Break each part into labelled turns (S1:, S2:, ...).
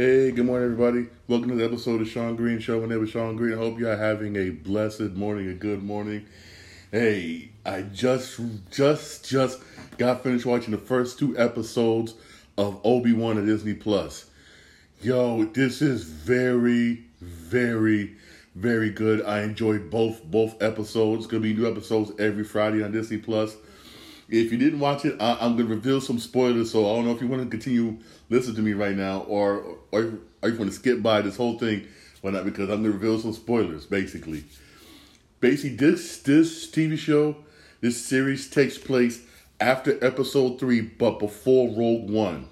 S1: Hey, good morning, everybody. Welcome to the episode of Shawn Green Show. My name is Shawn Green. I hope are having a blessed morning, a good morning. Hey, I just, just, just got finished watching the first two episodes of Obi Wan at Disney Plus. Yo, this is very, very, very good. I enjoyed both both episodes. It's gonna be new episodes every Friday on Disney Plus. If you didn't watch it, I, am going to reveal some spoilers. So I don't know if you want to continue listening to me right now, or or, or you want to skip by this whole thing, why not? Because I'm going to reveal some spoilers. Basically, basically this this TV show, this series takes place after Episode Three, but before Rogue One.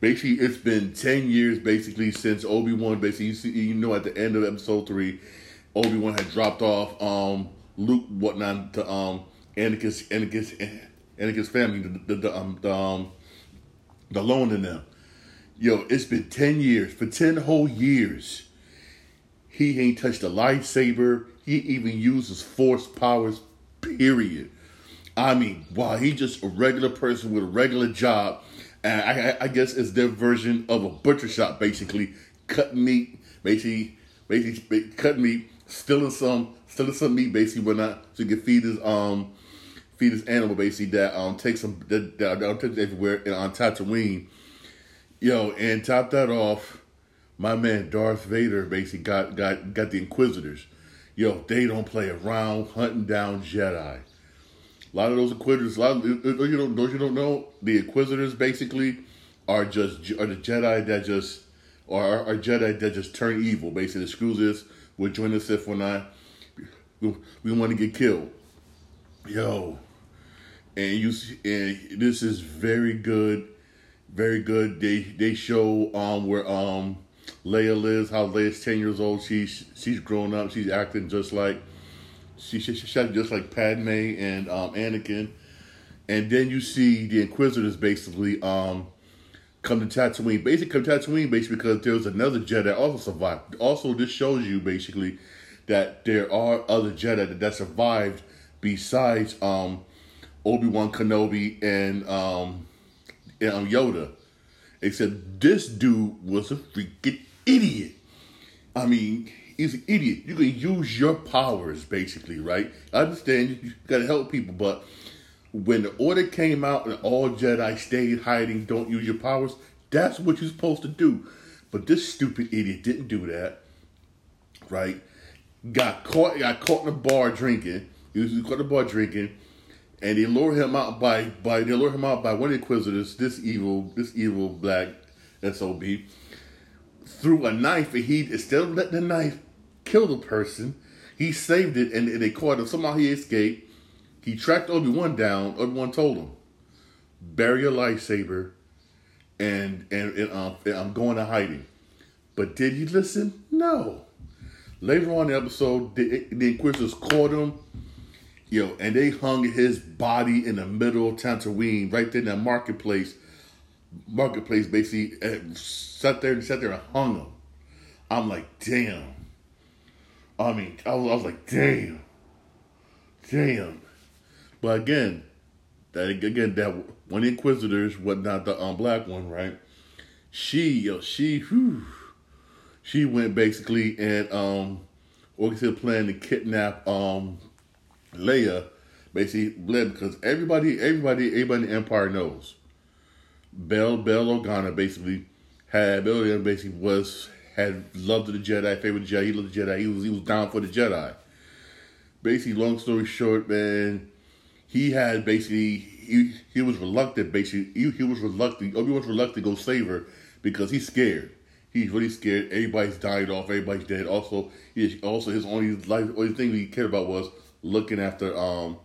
S1: Basically, it's been ten years basically since Obi Wan. Basically, you, see, you know, at the end of Episode Three, Obi Wan had dropped off um, Luke whatnot to um, Anakin's Anakin's Anakin's family, the the the, um, the, um, the loan in them. Yo, it's been ten years. For ten whole years, he ain't touched a lightsaber. He even uses force powers. Period. I mean, wow, he just a regular person with a regular job, and I, I, I guess it's their version of a butcher shop, basically cutting meat, basically, basically cutting meat, stealing some, stealing some meat, basically, when not so you can feed his um feed this animal basically that um takes some that, that, that takes everywhere and on Tatooine. Yo, and top that off, my man Darth Vader basically got got got the Inquisitors. Yo, they don't play around hunting down Jedi. A lot of those Inquisitors, a lot of, you don't those you don't know, the Inquisitors basically are just are the Jedi that just are, are Jedi that just turn evil. Basically, the screws this. We'll join the Sith when I we, we want to get killed. Yo, and you and this is very good, very good. They they show um where um Leia lives, how Leia's ten years old. She's she's grown up. She's acting just like she she, she's just like Padme and um Anakin. And then you see the Inquisitors basically um come to Tatooine. Basically come to Tatooine basically because there's another Jedi that also survived. Also, this shows you basically that there are other Jedi that, that survived besides um Obi Wan Kenobi and um, and um, Yoda. Except this dude was a freaking idiot. I mean, he's an idiot. You can use your powers, basically, right? I understand you, you got to help people, but when the order came out and all Jedi stayed hiding, don't use your powers, that's what you're supposed to do. But this stupid idiot didn't do that, right? Got caught, got caught in a bar drinking. He was caught in a bar drinking and they lure him out by by they lure him out by one of the inquisitors, this evil this evil black sob, through a knife, and he instead of letting the knife kill the person, he saved it, and, and they caught him. Somehow he escaped. He tracked Obi Wan down. Obi Wan told him, "Bury your lightsaber, and and, and, um, and I'm going to hiding." But did he listen? No. Later on in the episode, the, the Inquisitors caught him Yo, and they hung his body in the middle of Tatooine, right there in that marketplace. Marketplace, basically, and sat there and sat there and hung him. I'm like, damn. I mean, I was, I was like, damn, damn. But again, that again, that one Inquisitors, whatnot, the um, black one, right? She, yo, she, whew, she went basically and um, organized a plan to kidnap um Leia basically bled because everybody, everybody, everybody in the Empire knows. Bail Bail Organa basically had Bail Organa basically was had loved the Jedi, favorite Jedi. He loved the Jedi. He was he was down for the Jedi. Basically, long story short, man, he had basically he he was reluctant. Basically, he, he was reluctant. Obi was reluctant to go save her because he's scared. He's really scared. Everybody's died off. Everybody's dead. Also, he also his only life only thing he cared about was looking after um,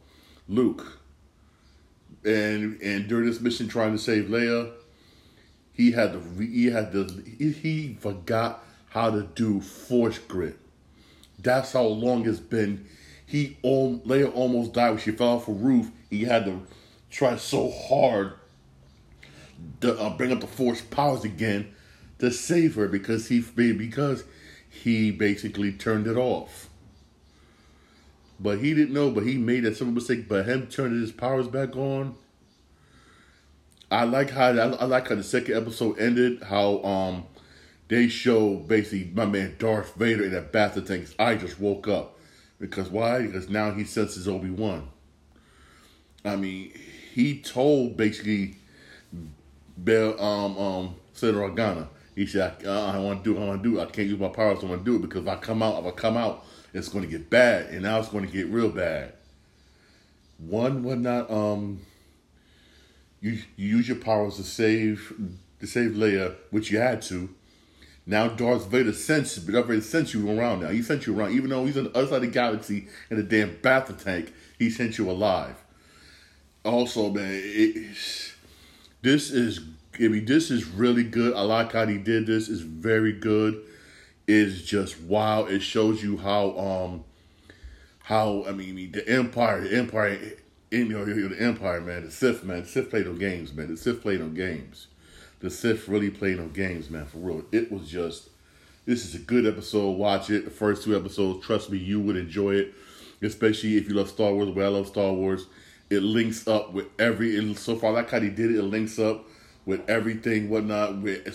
S1: Luke. And and during this mission trying to save Leia, he had to he had to he, forgot how to do force grip. That's how long it's been. He all Leia almost died when she fell off a roof. He had to try so hard to uh, bring up the force powers again to save her because he because he basically turned it off. But he didn't know, but he made that simple mistake. But him turning his powers back on, I like how I like how the second episode ended. How um they show basically my man Darth Vader in that bathtub tank. I just woke up because why? Because now he senses Obi Wan. I mean, he told basically Bail um um Senator Organa. He said, I, I want to do, I want to do. I can't use my powers, I want to do it because if I come out, if I come out, it's going to get bad, and now it's going to get real bad. One would not um. You, you use your powers to save to save Leia, which you had to. Now Darth Vader sends Darth Vader sent you around now. He sent you around, even though he's on the other side of the galaxy in a damn battle tank. He sent you alive. Also, man, it, this is I mean, this is really good. I like how he did this. It's very good. It's just wow. It shows you how um how I mean the Empire, the Empire, you know, the Empire, man, the Sith, man, the Sith played on games, man. The Sith played on games the Sith really played on games, man, for real. It was just, this is a good episode. Watch it. The first two episodes, trust me, you would enjoy it, especially if you love Star Wars. Well, I love Star Wars. It links up with every, and so far, like how he did it, it links up with everything, whatnot, with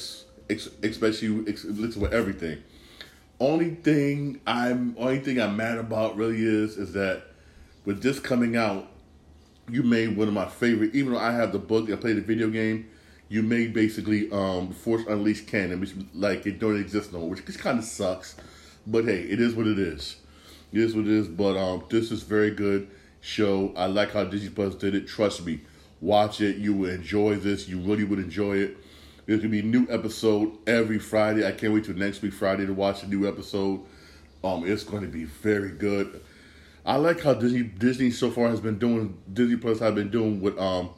S1: especially it links with everything. Only thing I'm, only thing I'm mad about really is, is that with this coming out, you made one of my favorite. Even though I have the book, I played the video game you made basically um, Force Unleashed canon, which like it don't exist no more, which kind of sucks. But hey, it is what it is. It is what it is. But um, this is very good show. I like how Disney Plus did it. Trust me, watch it. You will enjoy this. You really would enjoy it. There's gonna be a new episode every Friday. I can't wait till next week Friday to watch a new episode. Um, it's going to be very good. I like how Disney Disney so far has been doing Disney Plus I've been doing with um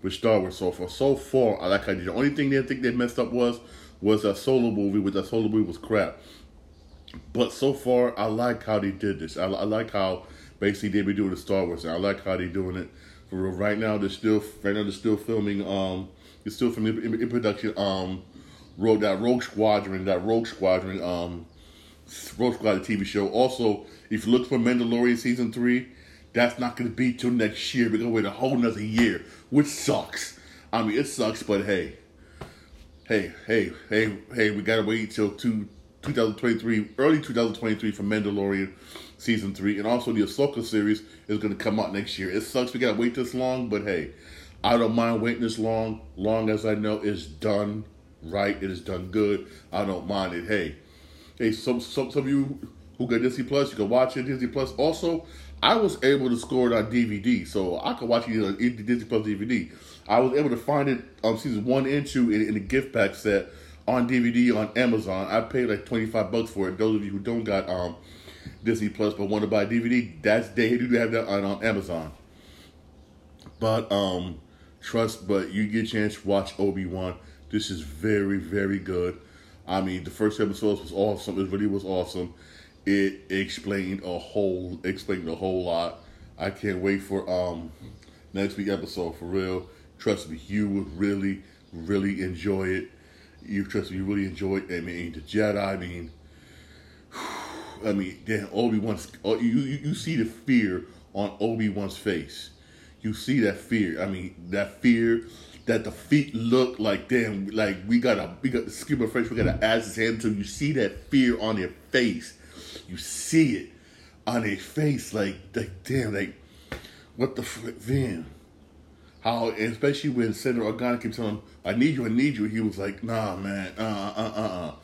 S1: with Star Wars so far. So far, I like how The only thing they think they messed up was was that solo movie, which that solo movie was crap. But so far, I like how they did this. I, I like how basically they be doing the Star Wars. And I like how they doing it. For real. Right now, they're still right now they're still filming. Um, they're still from in, in production. Um, Rogue that Rogue Squadron, that Rogue Squadron, um, Rogue Squadron TV show. Also, if you look for Mandalorian season three, that's not going to be till next year. We're going to wait a whole nother year, which sucks. I mean, it sucks, but hey, hey, hey, hey, hey, we got to wait till two, 2023, early 2023 for Mandalorian season three, and also the Ahsoka series is going to come out next year. It sucks we got to wait this long, but hey, I don't mind waiting this long. Long as I know it's done right, it is done good. I don't mind it. Hey, hey, some some some of you who got Disney Plus, you can watch it Disney Plus. Also, I was able to score it on DVD, so I could watch it on Disney Plus DVD. I was able to find it on um, seasons one and two in, in a gift pack set on DVD on Amazon. I paid like twenty five bucks for it. Those of you who don't got um, Disney Plus but want to buy DVD, that's they do have that on, on Amazon. But um, trust, but you get a chance to watch Obi Wan. This is very very good. I mean, the first episode was awesome. It really was awesome it explained a whole explained a whole lot. I can't wait for um next week episode for real. Trust me, you would really, really enjoy it. You trust me, you really enjoy it. I mean, the Jedi. I mean, I mean, damn, Obi Wan's. Oh, you, you you see the fear on Obi Wan's face. You see that fear. I mean, that fear that the feet look like damn, like we got a we got skip of French. We got to ask his hand to. You see that fear on their face you see it on their face, like, like damn, like, what the frick, then? How, especially when Senator Organa kept telling him, I need you, I need you. He was like, nah, man, uh, uh, uh, uh.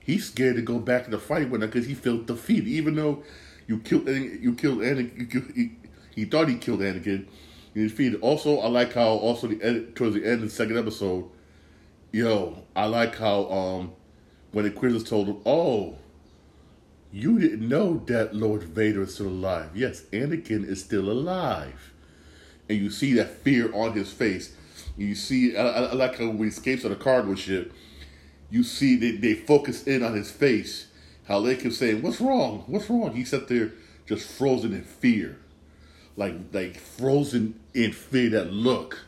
S1: He's scared to go back to the fight with her because he felt defeated, even though you killed, you killed Anakin, you he, he thought he killed Anakin. He defeated. Also, I like how also the edit towards the end of the second episode, yo, I like how um when the quizzes told him, oh, you didn't know that Lord Vader is still alive. Yes, Anakin is still alive. And you see that fear on his face. You see, I, I like how when he escapes on the cargo ship, you see they, they focus in on his face. How they keep saying, What's wrong? What's wrong? He sat there just frozen in fear. Like like frozen in fear, that look.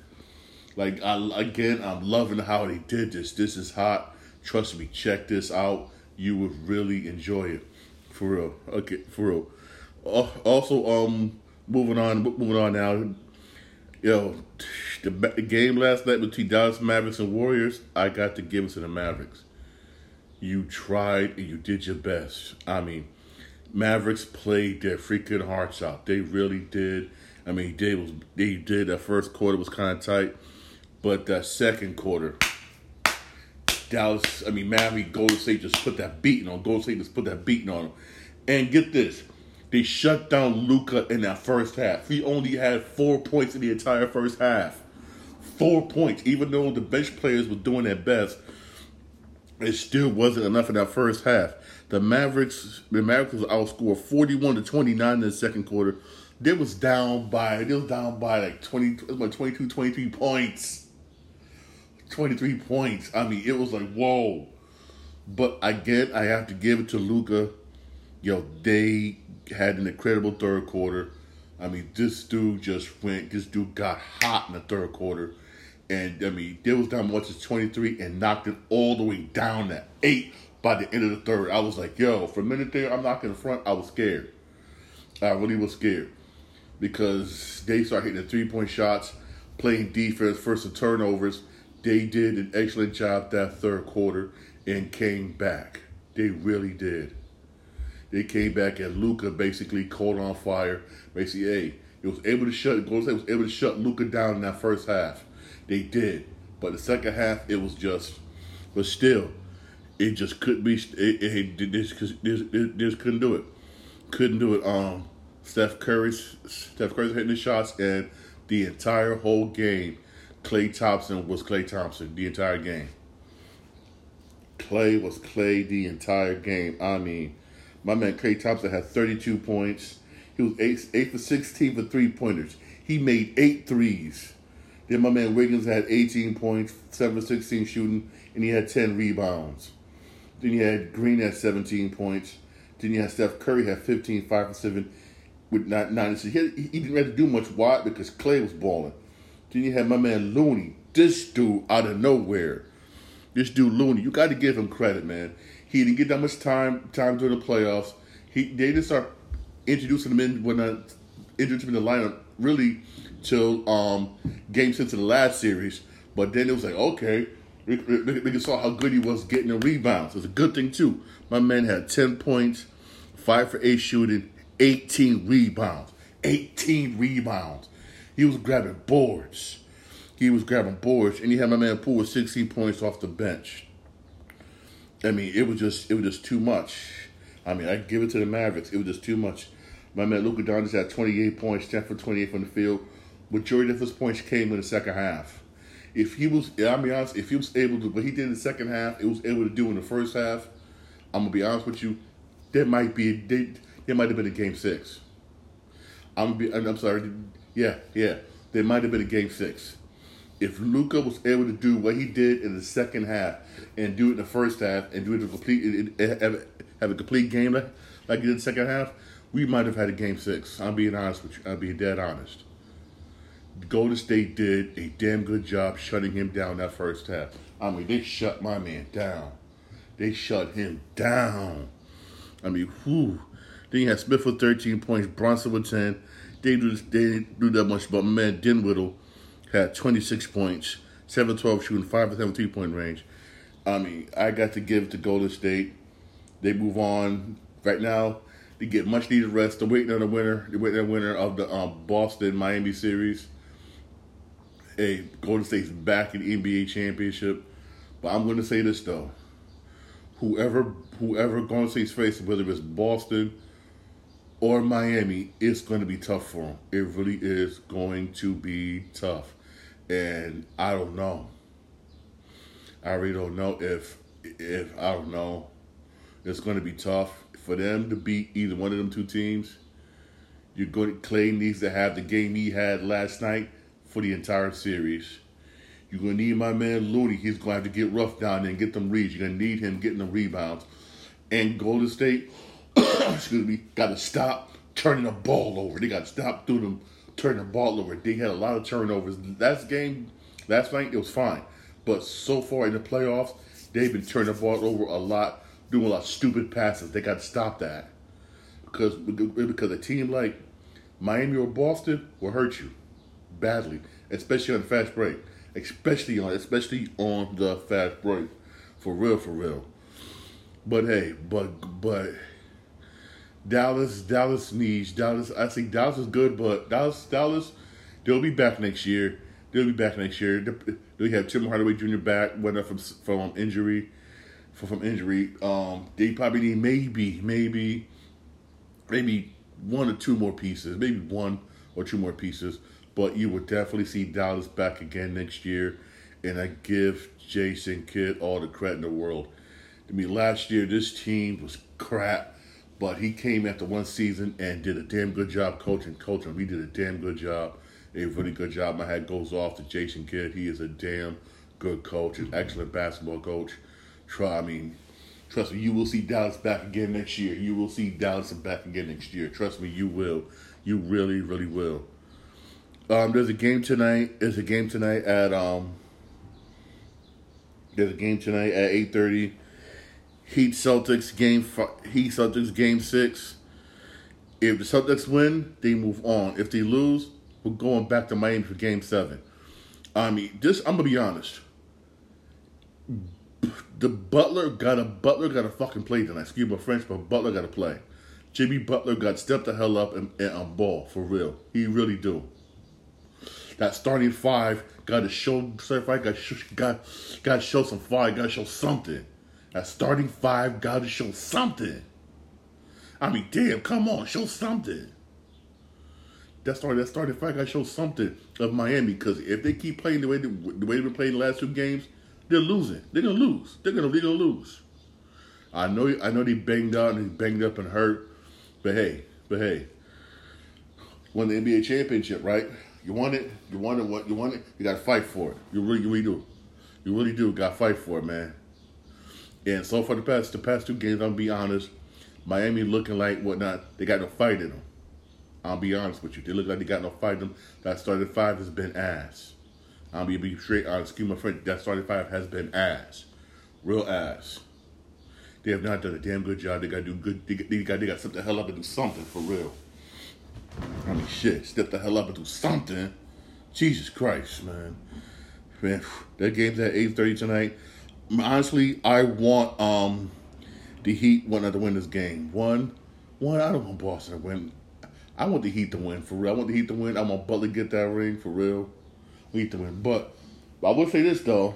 S1: Like I, again, I'm loving how they did this. This is hot. Trust me, check this out. You would really enjoy it. For real. Okay, for real. Also, um, moving on, moving on now. Yo, the, game last night between Dallas Mavericks and Warriors, I got to give it to the Mavericks. You tried and you did your best. I mean, Mavericks played their freaking hearts out. They really did. I mean, they was they did. That first quarter was kind of tight, but that second quarter, Dallas. I mean, Miami Golden State just put that beating on Golden State. Just put that beating on them. And get this, they shut down Luka in that first half. He only had four points in the entire first half. Four points, even though the bench players were doing their best, it still wasn't enough in that first half. The Mavericks, the Mavericks was outscored forty-one to twenty-nine in the second quarter. They was down by, they was down by like 20, like 22, 23 points. 23 points. I mean, it was like, whoa. But again, I have to give it to Luka. Yo, they had an incredible third quarter. I mean, this dude just went, this dude got hot in the third quarter. And I mean, they was down much as 23 and knocked it all the way down to eight by the end of the third. I was like, yo, for a minute there, I'm knocking the front. I was scared. I really was scared because they started hitting the three point shots, playing defense, first the turnovers. They did an excellent job that third quarter and came back. They really did. They came back and Luka basically caught on fire. Basically, hey, it was able to shut Golden State was able to shut Luka down in that first half. They did, but the second half it was just, but still, it just couldn't be. It, it, it this, this, this couldn't do it. Couldn't do it. Um, Steph Curry's Steph Curry's hitting the shots, and the entire whole game, Klay Thompson was Klay Thompson the entire game. Klay was Klay the entire game. I mean, my man Klay Thompson had 32 points. He was 8, eight for 16 for three pointers. He made eight threes. Then my man Wiggins had 18 points, 7 for 16 shooting, and he had 10 rebounds. Then you had Green at 17 points. Then you had Steph Curry had 15, 5 for 7 with nine. nine. He, he didn't have to do much. Why? Because Klay was balling. Then you had my man Looney. This dude out of nowhere. This dude Looney, you got to give him credit, man. He didn't get that much time time during the playoffs. He they didn't start introducing him in when I introduced him in the lineup really till um, game six of the last series. But then it was like, okay, we saw how good he was getting the rebounds. It's a good thing too. My man had ten points, five for eight shooting, eighteen rebounds, eighteen rebounds. He was grabbing boards. He was grabbing boards, and he had my man Poole with sixteen points off the bench. I mean, it was just it was just too much. I mean, I give it to the Mavericks. It was just too much. My man Luka Doncic had 28 points, 10 for 28 from the field. Majority of his points came in the second half. If he was, I'll be honest, if he was able to, what he did in the second half, it was able to do in the first half. I'm gonna be honest with you, there might be, there might have been a game six. I'm be, I'm sorry, yeah, yeah, there might have been a game six if Luka was able to do what he did in the second half and do it in the first half and do it to complete have, have a complete game like, like he did in the second half, we might have had a game six. I'm being honest with you. I'm being dead honest. Golden State did a damn good job shutting him down that first half. I mean, they shut my man down. They shut him down. I mean, whew. Then you had Smith with 13 points, Brunson with 10. They didn't do that much, but man Dinwiddie had 26 points, 7 12 shooting, 5 7 three point range. I mean, I got to give to Golden State. They move on. Right now, they get much needed rest. They're waiting on the winner. They're waiting on the winner of the um, Boston Miami series. Hey, Golden State's back in the NBA championship. But I'm going to say this though: whoever whoever Golden State's facing, whether it's Boston or Miami, it's going to be tough for them. It really is going to be tough and I don't know. I really don't know if if I don't know. It's going to be tough for them to beat either one of them two teams. You're going to Klay needs to have the game he had last night for the entire series. You're going to need my man Looney. He's going to have to get rough down there and get them reads. You're going to need him getting the rebounds. And Golden State, excuse me, got to stop turning the ball over. They got to stop doing them turning the ball over. They had a lot of turnovers. Last game, last night, it was fine. But so far in the playoffs, they've been turning the ball over a lot, doing a lot of stupid passes. They got to stop that. Because, because a team like Miami or Boston will hurt you badly, especially on the fast break. Especially on especially on the fast break. For real, for real. But hey, but but Dallas, Dallas needs Dallas. I think Dallas is good, but Dallas, Dallas, they'll be back next year. They'll be back next year. They have Tim Hardaway Jr. back, went up from from injury, from, from injury. Um, they probably need maybe, maybe, maybe one or two more pieces, maybe one or two more pieces. But you will definitely see Dallas back again next year, and I give Jason Kidd all the credit in the world. I mean, last year this team was crap, but he came after one season and did a damn good job coaching. Coaching, he did a damn good job, a really good job. My hat goes off to Jason Kidd. He is a damn good coach, an excellent basketball coach. Try, I mean, trust me, you will see Dallas back again next year. You will see Dallas back again next year. Trust me, you will. You really, really will. Um, there's a game tonight. There's a game tonight at um. There's a game tonight at eight thirty. Heat Celtics game Heat Celtics game six. If the Celtics win, they move on. If they lose, we're going back to Miami for game seven. I mean, this I'm gonna be honest. The Butler got a Butler got a fucking play tonight. Excuse my French, but Butler got to play. Jimmy Butler got stepped the hell up and, and on ball for real. He really do. That starting five got to show certified got got got to show some fire. Got to show something. That starting five got to show something. I mean, damn, come on, show something. That starting that starting five got to show something of Miami because if they keep playing the way they, the way they've been playing the last two games, they're losing. They're gonna lose. They're gonna they're gonna lose. I know I know they banged out and banged up and hurt, but hey, but hey, won the NBA championship, right? You want it. You want it. What you want it. You got to fight for it. You really, you really do. You really do. Got to fight for it, man. And so far, the past the past two games, I'll be honest. Miami looking like whatnot. They got no fight in them. I'll be honest with you. They look like they got no fight in them. That started five has been ass. I'll be, be straight honest. Excuse my friend. That started five has been ass. Real ass. They have not done a damn good job. They got to do good. They got, they got, step the hell up and do something for real. I mean, shit. Step the hell up and do something. Jesus Christ, man. Man, that game's at 8.30 tonight honestly, I want um the Heat one to win this game. One, one. I don't want Boston to win. I want the Heat to win for real. I want the Heat to win. I want Butler to get that ring for real. We need to win. But I will say this though.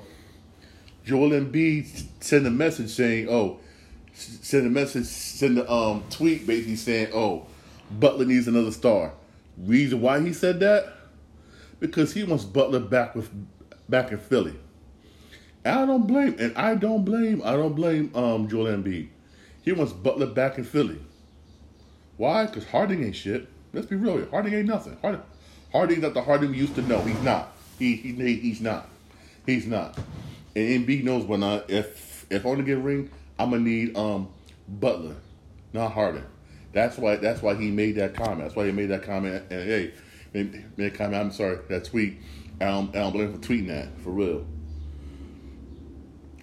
S1: Joel Embiid sent a message saying, "Oh, send a message, send a um tweet basically saying, "Oh, Butler needs another star." Reason why he said that? Because he wants Butler back with back in Philly. I don't blame, and I don't blame, I don't blame um, Joel Embiid. He wants Butler back in Philly. Why? Because Harden ain't shit. Let's be real. here. Harden ain't nothing. Harden, Harden's not the Harden we used to know. He's not. He, he he's not. He's not. And Embiid knows when I if if I want to get a ring, I'm gonna need um Butler, not Harden. That's why that's why he made that comment. That's why he made that comment. And hey, made, made a comment. I'm sorry that tweet. I don't, I don't blame him for tweeting that for real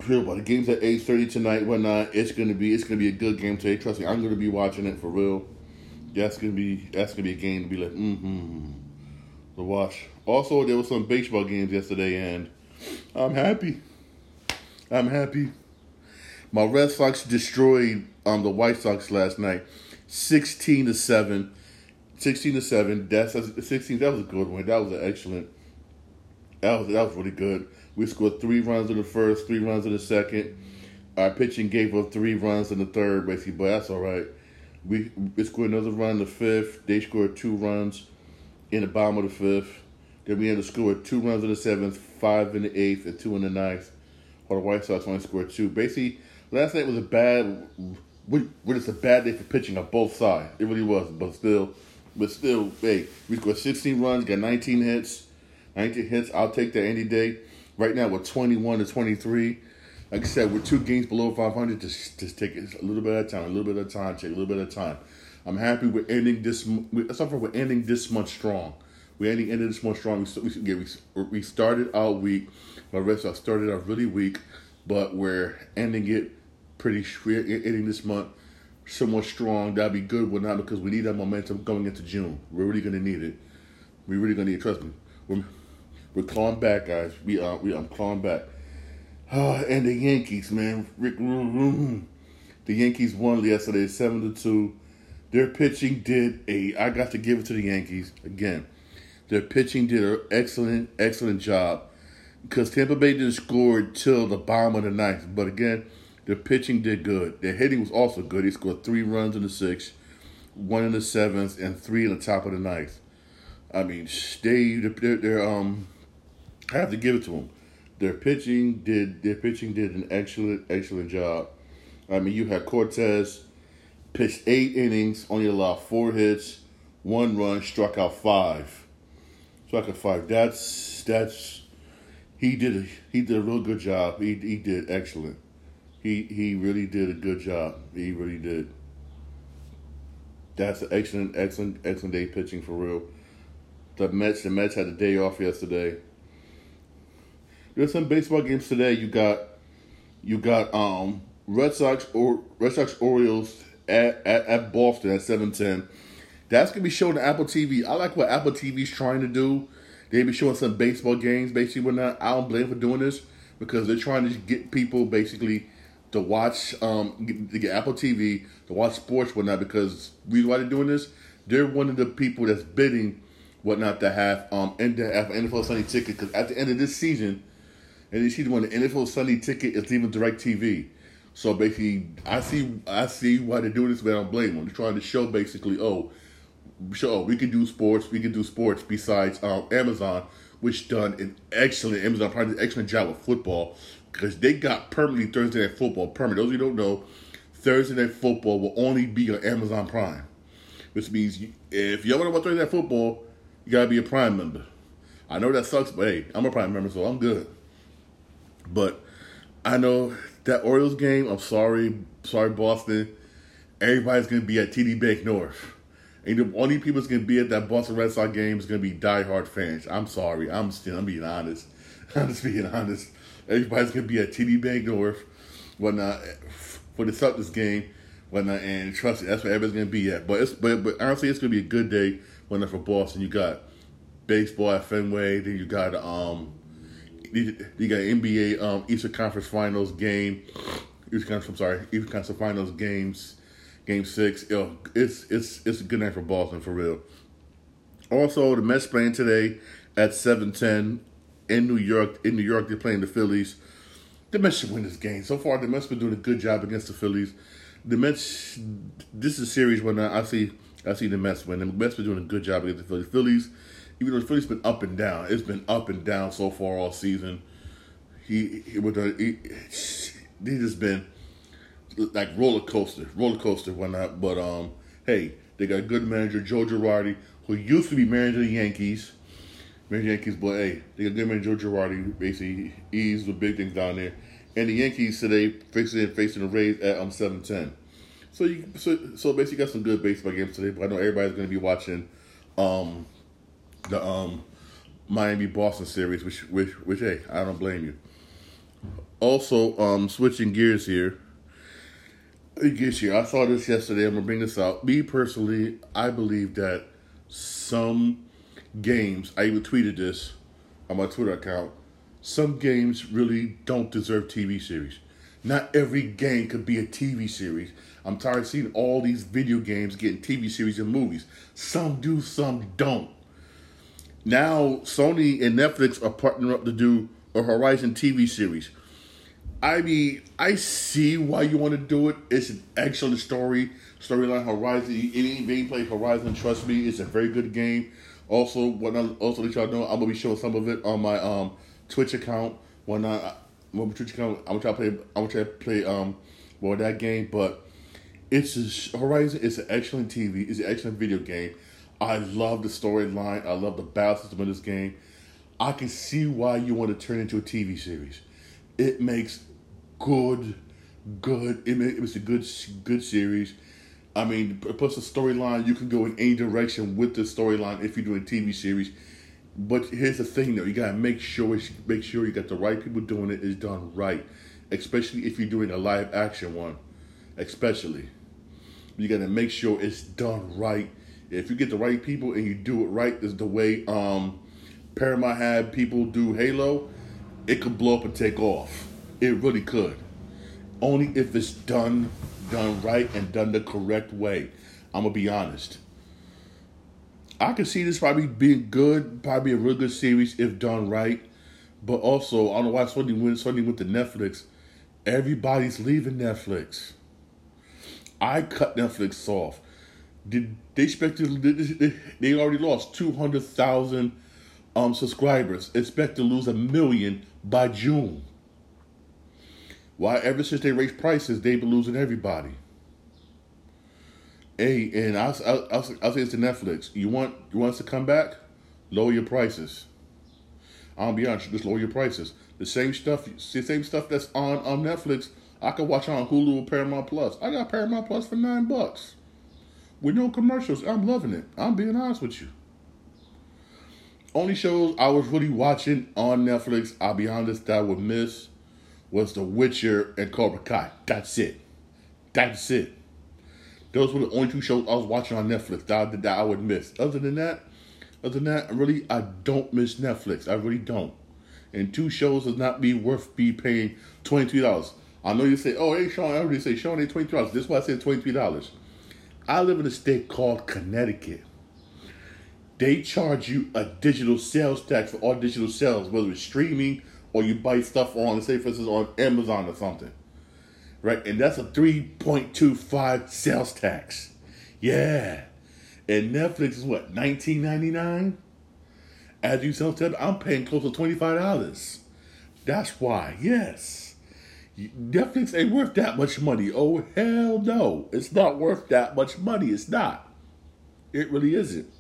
S1: For real but the game's at eight thirty tonight. Whatnot. It's gonna be it's gonna be a good game today. Trust me, I'm gonna be watching it for real. That's gonna be that's gonna be a game to be like mm-hmm to watch. Also, there was some baseball games yesterday, and I'm happy. I'm happy. My Red Sox destroyed um the White Sox last night, sixteen to seven. 16 to 7. That's 16. That was a good one. That was an excellent. That was that was really good. We scored three runs in the first, three runs in the second. Our pitching gave up three runs in the third, basically, but that's all right. We, we scored another run in the fifth. They scored two runs in the bottom of the fifth. Then we had to score two runs in the seventh, five in the eighth, and two in the ninth. While the White Sox only scored two. Basically, last night was a bad, we, just a bad day for pitching on both sides. It really was, but still, but still, hey, we scored 16 runs, got 19 hits. 19 hits, I'll take that any day. Right now, we're 21 to 23. Like I said, we're two games below 500. Just, just take it a little bit at a time, a little bit at a time, take a little bit at a time. I'm happy we're ending this. We, so far, we're ending this month strong. We're ending, ending this month strong. We, we, we, we started our week. My rest I started out really weak, but we're ending it pretty. We're ending this month somewhat strong. That'd be good, but not because we need that momentum going into June. We're really gonna need it. We're really gonna need. Trust me. We're, we're clawing back, guys. We are. We I'm clawing back. Oh, and the Yankees, man. Rick, mm, mm, mm. The Yankees won yesterday, seven to two. Their pitching did a. I got to give it to the Yankees again. Their pitching did an excellent, excellent job because Tampa Bay didn't score till the bottom of the ninth. But again, their pitching did good. Their hitting was also good. He scored three runs in the sixth, one in the seventh, and three in the top of the ninth. I mean, they they're, they're um, I have to give it to them. Their pitching did their pitching did an excellent excellent job. I mean, you had Cortes pitched eight innings, only allowed four hits, one run, struck out five. Struck out five. That's that's he did a, he did a real good job. He he did excellent. He he really did a good job. He really did. That's an excellent, excellent, excellent day pitching for real. The Mets, the Mets had a day off yesterday. There's some baseball games today. You got, you got um Red Sox or Red Sox Orioles at, at, at Boston at seven ten. That's gonna be shown on Apple TV. I like what Apple TV's trying to do. They be showing some baseball games, basically. Whatnot. I don't blame for doing this because they're trying to get people basically to watch um to get Apple TV to watch sports whatnot. Because reason why they're doing this, they're one of the people that's bidding whatnot to have um and to have NFL Sunday ticket. Because at the end of this season, and this season when the NFL Sunday ticket is leaving DirecTV. So basically, I see I see why they're doing this, but I don't blame them. They're trying to show basically, oh, show oh, we can do sports, we can do sports besides um, Amazon, which done an excellent Amazon probably an excellent job with football because they got permanently Thursday night football permanent. Those of you don't know, Thursday night football will only be on Amazon Prime, which means you, if you ever want to Thursday night football, you gotta be a Prime member. I know that sucks, but hey, I'm a Prime member, so I'm good. But I know that Orioles game. I'm sorry, sorry Boston. Everybody's gonna be at TD Bank North. And the only people that's gonna be at that Boston Red Sox game is gonna be diehard fans. I'm sorry. I'm still I'm being honest. I'm just being honest. Everybody's gonna be at TD Bank North whatnot for the Celtics game, whatnot, and trust me, that's where everybody's gonna be at. But it's but but honestly it's gonna be a good day whatnot for Boston. You got baseball at Fenway, then you got um you got NBA um Eastern Conference Finals game. Eastern Conference, I'm sorry, Eastern Conference Finals games Game six. Yo, it's it's it's a good night for Boston for real. Also, the Mets playing today at seven ten in New York. In New York, they're playing the Phillies. The Mets should win this game. So far, the Mets been doing a good job against the Phillies. The Mets. This is a series when I see I see the Mets win. The Mets been doing a good job against the Phillies. Phillies, even though the Phillies been up and down, it's been up and down so far all season. He, he with the he, he just been like roller coaster, roller coaster, whatnot. But um, hey, they got a good manager, Joe Girardi, who used to be manager of the Yankees. Manager Yankees, but hey, they got good manager, Joe Girardi. Basically, he's the big things down there. And the Yankees today facing facing the Rays at um seven ten. So you so so basically got some good baseball games today. But I know everybody's going to be watching um the um Miami Boston series, which which which hey, I don't blame you. Also, um, switching gears here it gets. I saw this yesterday. I'm gonna bring this out. Me personally, I believe that some games. I even tweeted this on my Twitter account. Some games really don't deserve TV series. Not every game could be a TV series. I'm tired of seeing all these video games getting TV series and movies. Some do, some don't. Now Sony and Netflix are partnering up to do a Horizon TV series. I mean, I see why you want to do it. It's an excellent story, storyline. Horizon, any play Horizon, trust me, it's a very good game. Also, what I also let y'all know, I'm gonna be showing some of it on my um Twitch account. When I when my Twitch account, I'm gonna try to play. I'm gonna try to play um well that game, but it's a, Horizon. It's an excellent TV. It's an excellent video game. I love the storyline. I love the battle system in this game. I can see why you want to turn into a TV series. It makes good, good. It, it was a good, good series. I mean, plus a storyline. You can go in any direction with the storyline if you're doing a TV series. But here's the thing, though: you gotta make sure make sure you got the right people doing it. Is done right, especially if you're doing a live action one. Especially, you gotta make sure it's done right. If you get the right people and you do it right, is the way um, Paramount had people do Halo. It could blow up and take off. It really could. Only if it's done done right and done the correct way. I'm gonna be honest. I can see this probably being good, probably a real good series if done right. But also, I don't know why Sony went Sony went to Netflix. Everybody's leaving Netflix. I cut Netflix off. Did they expect to? They already lost two hundred thousand um, subscribers. Expect to lose a million by June. Why? Ever since they raised prices, they've been losing everybody. Hey, and I'll, I'll, I'll, I'll say this to Netflix. You want you want us to come back? Lower your prices. I'll be honest, just lower your prices. The same stuff, the same stuff that's on on Netflix, I can watch on Hulu or Paramount Plus. I got Paramount Plus for nine bucks with no commercials. I'm loving it. I'm being honest with you. Only shows I was really watching on Netflix, I'll be honest, that I would miss was The Witcher and Cobra Kai. That's it. That's it. Those were the only two shows I was watching on Netflix that, I, that I would miss. Other than that, other than that, really, I don't miss Netflix. I really don't. And two shows does not be worth be paying twenty three dollars. I know you say, "Oh, hey, Shawn." Everybody say, "Shawn, they twenty three dollars." This is why I said twenty three dollars. I live in a state called Connecticut. They charge you a digital sales tax for all digital sales, whether it's streaming or you buy stuff on, say, for instance, on Amazon or something right? And that's a 3.25 sales tax. Yeah. And Netflix is what, 19.99? As you sell tab, I'm paying close to $25. That's why, yes. Netflix ain't worth that much money. Oh hell no. It's not worth that much money. It's not. It really isn't.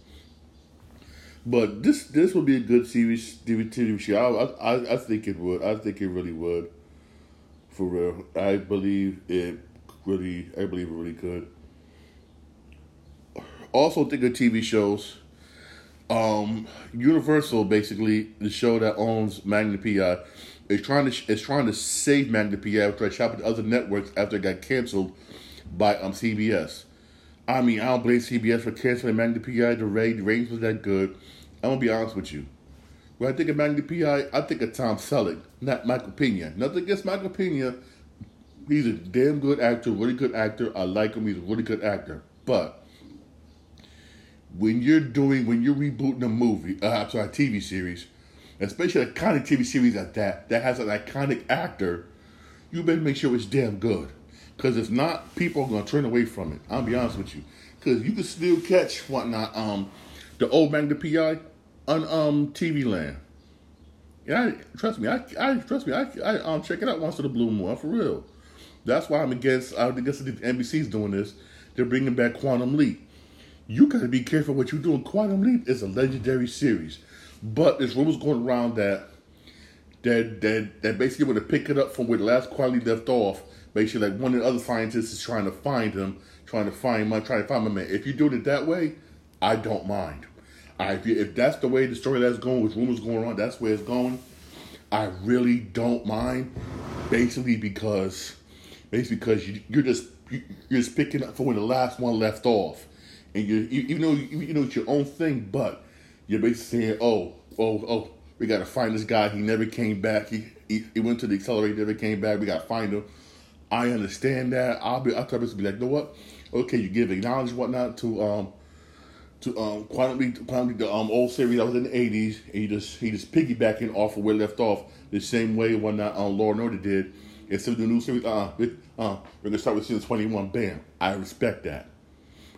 S1: But this this would be a good series TV show. I, I I think it would. I think it really would for real. I believe it really. I believe it really could. Also, think of TV shows. Um, Universal, basically, the show that owns Magnum PI, is trying to is trying to save Magnum PI after I shop with other networks after it got canceled by um CBS. I mean, I don't blame CBS for canceling Magnum PI. The ratings was that good. I'm gonna be honest with you. When I think of Magnum PI, I think of Tom Selleck, not Michael Pena. Nothing against Michael Pena. He's a damn good actor, really good actor. I like him. He's a really good actor. But when you're doing, when you're rebooting a movie, uh, I'm sorry, a TV series, especially a kind of TV series like that, that has an iconic actor, you better make sure it's damn good. Because if not, people are going to turn away from it. I'll be honest with you. Because you can still catch whatnot, um, the old Magnum PI on um TV Land. Yeah, trust me, I, I trust me, I, I um check it out once in the blue moon for real. That's why I'm against. I guess the NBC's doing this. They're bringing back Quantum Leap. You got to be careful what you're doing. Quantum Leap is a legendary series, but there's rumors going around that that that that basically want to pick it up from where the last Leap left off. Basically, like one of the other scientists is trying to find him, trying to find my, trying to find my man. If you do it that way, I don't mind. I, if, you, if that's the way the story that's going, with rumors going on, that's where it's going. I really don't mind, basically because, basically because you, you're just you're just picking up from where the last one left off, and you even though you, you know it's your own thing, but you're basically saying, oh, oh, oh, we got to find this guy. He never came back. He, he, he went to the accelerator, never came back. We got to find him. I understand that. I'll be I'll to be like, you know what? Okay, you give acknowledge whatnot to um to um quantum quantum the um old series that was in the eighties. and He just he just piggybacking off of where left off the same way when that um and Order did. Instead of the new series, uh, uh, we're gonna start with season twenty one. Bam! I respect that.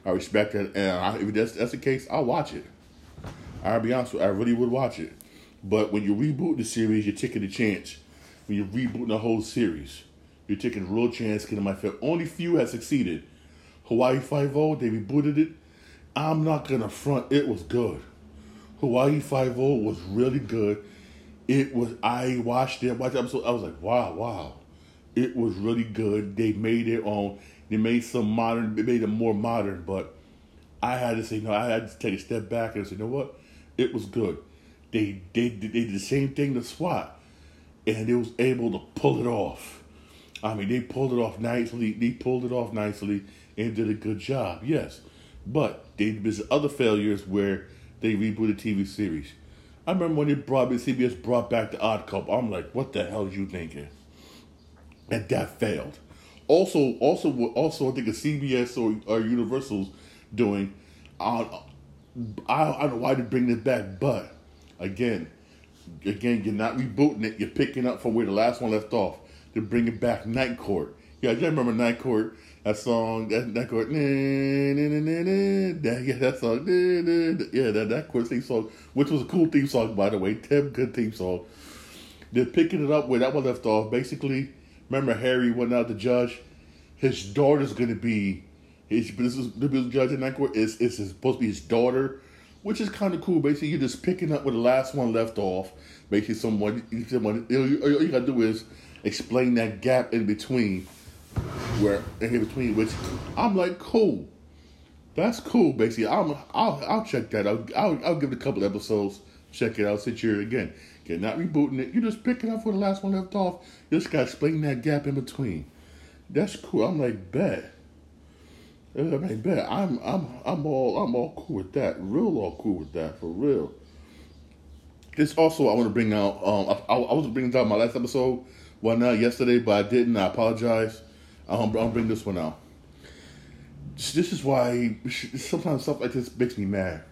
S1: I respect that, and I, if that's that's the case, I'll watch it. I'll be honest with you, I really would watch it. But when you reboot the series, you're taking a chance. When you're rebooting the whole series, you're taking a real chance. Because my feel only few have succeeded. Hawaii Five O, they rebooted it I'm not gonna front. It was good. Hawaii Five O was really good. It was. I watched it. Watched episode. I was like, wow, wow. It was really good. They made it on. They made some modern. They made it more modern. But I had to say no. I had to take a step back and say, you know what? It was good. They they they did the same thing to SWAT, and they was able to pull it off. I mean, they pulled it off nicely. They pulled it off nicely and did a good job. Yes, but they, there's other failures where they rebooted TV series. I remember when they brought CBS brought back the Odd Couple. I'm like, what the hell are you thinking? And that failed. also also also I think a CBS or, or Universal's doing. Uh, I, I don't know why to bring it back, but again, again, you're not rebooting it. You're picking up from where the last one left off. They're bringing back Night Court. Yeah, I remember Night Court. That song, that Night Court, nah, nah, nah, nah, that, yeah, that song, nah, nah, nah, yeah, that that court theme song, which was a cool theme song by the way, Tim, good theme song. They're picking it up where that one left off. Basically, remember Harry went out the judge. His daughter's gonna be his. This is the judge in that court. Is is supposed to be his daughter which is kind of cool. Basically, you're just picking up where the last one left off. Basically, someone, someone all you gotta do is explain that gap in between, where in between which I'm like, cool, that's cool. Basically, I'm I'll I'll check that. I'll I'll, I'll give it a couple episodes. Check it out. Since you're again, you're not rebooting it. You're just picking up where the last one left off. You just gotta explain that gap in between. That's cool. I'm like, bet. I mean, bet I'm I'm I'm all I'm all cool with that. Real all cool with that for real. This also I want to bring out. Um, I, I, was bringing out my last episode, well now yesterday, but I didn't. I apologize. Um, I'll bring this one out. This is why sometimes stuff like this makes me mad.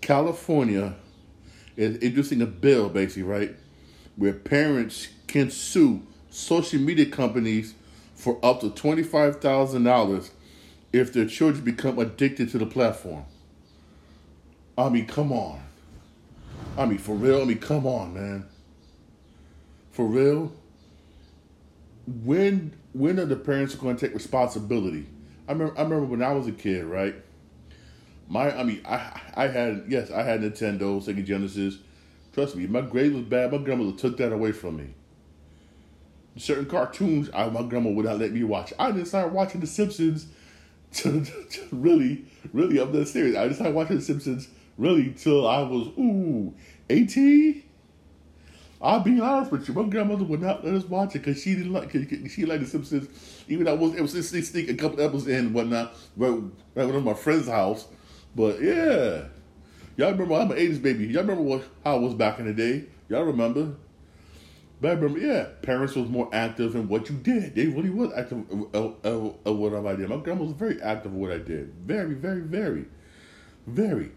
S1: California is introducing a bill, basically, right, where parents can sue social media companies for up to twenty five thousand dollars if their children become addicted to the platform. I mean, come on. I mean, for real. I mean, come on, man. For real. When when are the parents going to take responsibility? I remember. I remember when I was a kid, right? My, I mean, I I had yes, I had Nintendo, Sega Genesis. Trust me, my grade was bad. My grandmother took that away from me. Certain cartoons, I, my grandma would not let me watch. I didn't start watching The Simpsons to, to really, really, I'm that serious. I just started watching The Simpsons really till I was ooh 18. I'll be honest with you, my grandmother would not let us watch it because she didn't like she liked The Simpsons. Even I was it was just sneak a couple episodes in and whatnot, right, right when my friend's house. But yeah, y'all remember I'm an '80s baby. Y'all remember what how it was back in the day? Y'all remember? But I remember, yeah, parents was more active in what you did. They really was active of, of, of what I did. My grandma was very active in what I did. Very, very, very, very.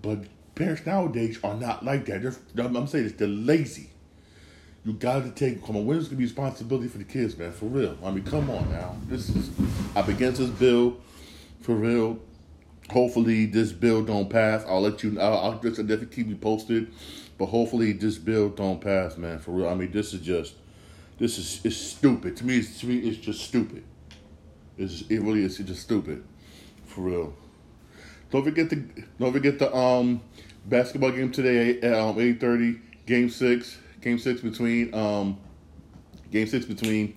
S1: But parents nowadays are not like that. They're, I'm saying this, they're lazy. You got to take, come on, going to be responsibility for the kids, man? For real. I mean, come on now. This is, I'm against this bill, for real. Hopefully this bill don't pass. I'll let you, I'll, I'll just definitely keep you posted but hopefully this bill don't pass, man. For real. I mean, this is just this is it's stupid. To me, it's, to me, it's just stupid. It's it really is it's just stupid. For real. Don't forget the don't forget the um basketball game today at um eight thirty. Game six. Game six between um game six between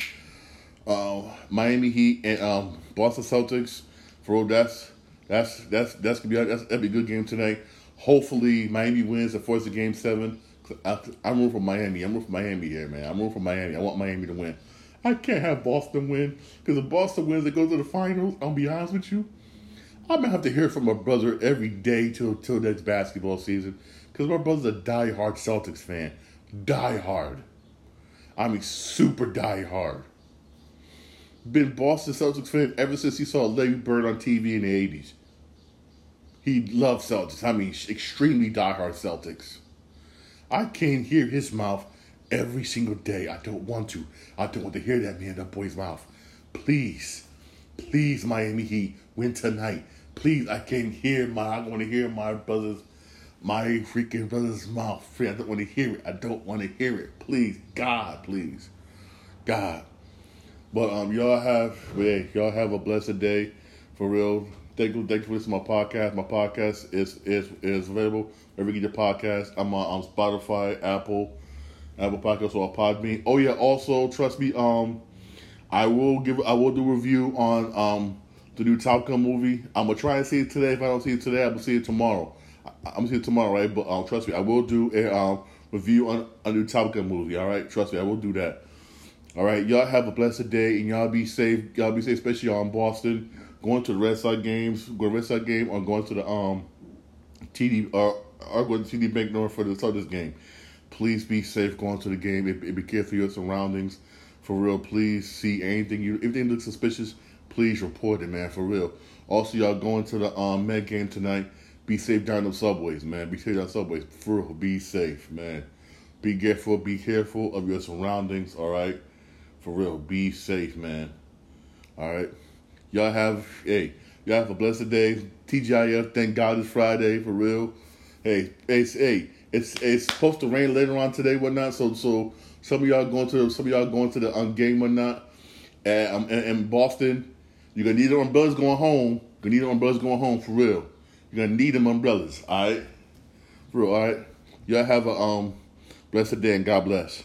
S1: uh, Miami Heat and um, Boston Celtics. For real, that's that's that's that's gonna be that's that'd be a good game tonight. Hopefully, Miami wins and forces game seven. I, am rooting for Miami. I'm rooting for Miami here, man. I'm rooting for Miami. I want Miami to win. I can't have Boston win because if Boston wins, it goes to the finals. I'll be honest with you. I'm gonna have to hear from my brother every day till till next basketball season because my brother's a die-hard Celtics fan. Die-hard. I mean, super die-hard. Been Boston Celtics fan ever since he saw Larry Bird on TV in the 80s. He loves Celtics. I mean, extremely diehard Celtics. I can't hear his mouth every single day. I don't want to. I don't want to hear that man, that boy's mouth. Please, please, Miami Heat, win tonight. Please, I can't hear my. I want to hear my brother's, my freaking brother's mouth. I don't want to hear it. I don't want to hear it. Please, God, please, God. But um, y'all have, yeah, y'all have a blessed day, for real. Thank you, thank you for listening to my podcast. My podcast is is is available wherever you get your podcast. I'm on, on Spotify, Apple, Apple Podcasts, or Podbean. Oh yeah, also trust me. Um, I will give I will do a review on um the new Top Gun movie. I'm gonna try and see it today. If I don't see it today, I will see it tomorrow. I, am gonna see it tomorrow, right? But um, trust me, I will do a um review on a new Top Gun movie. All right, trust me, I will do that. All right, y'all have a blessed day and y'all be safe. Y'all be safe, especially y'all in Boston going to the Red Sox games, to Red Sox game, or going to the um TD or or going to TD Bank North for the Celtics game. Please be safe going to the game. Be, be careful your surroundings. For real, please see anything you, if anything looks suspicious, please report it, man. For real. Also, y'all going to the um, Met game tonight. Be safe down the subways, man. Be safe down the subways. For real, be safe, man. Be careful. Be careful of your surroundings. All right. For real, be safe, man. All right. Y'all have hey, y'all have a blessed day. TGIF. Thank God it's Friday. For real. Hey, it's hey, it's it's supposed to rain later on today, whatnot. So so some of y'all going to some of y'all going to the um, game, whatnot. And um, in, in Boston, you're gonna need the umbrellas going home. You're gonna need the umbrellas going home for real. You're gonna need them umbrellas, all right? For real, all right. Y'all have a um blessed day and God bless.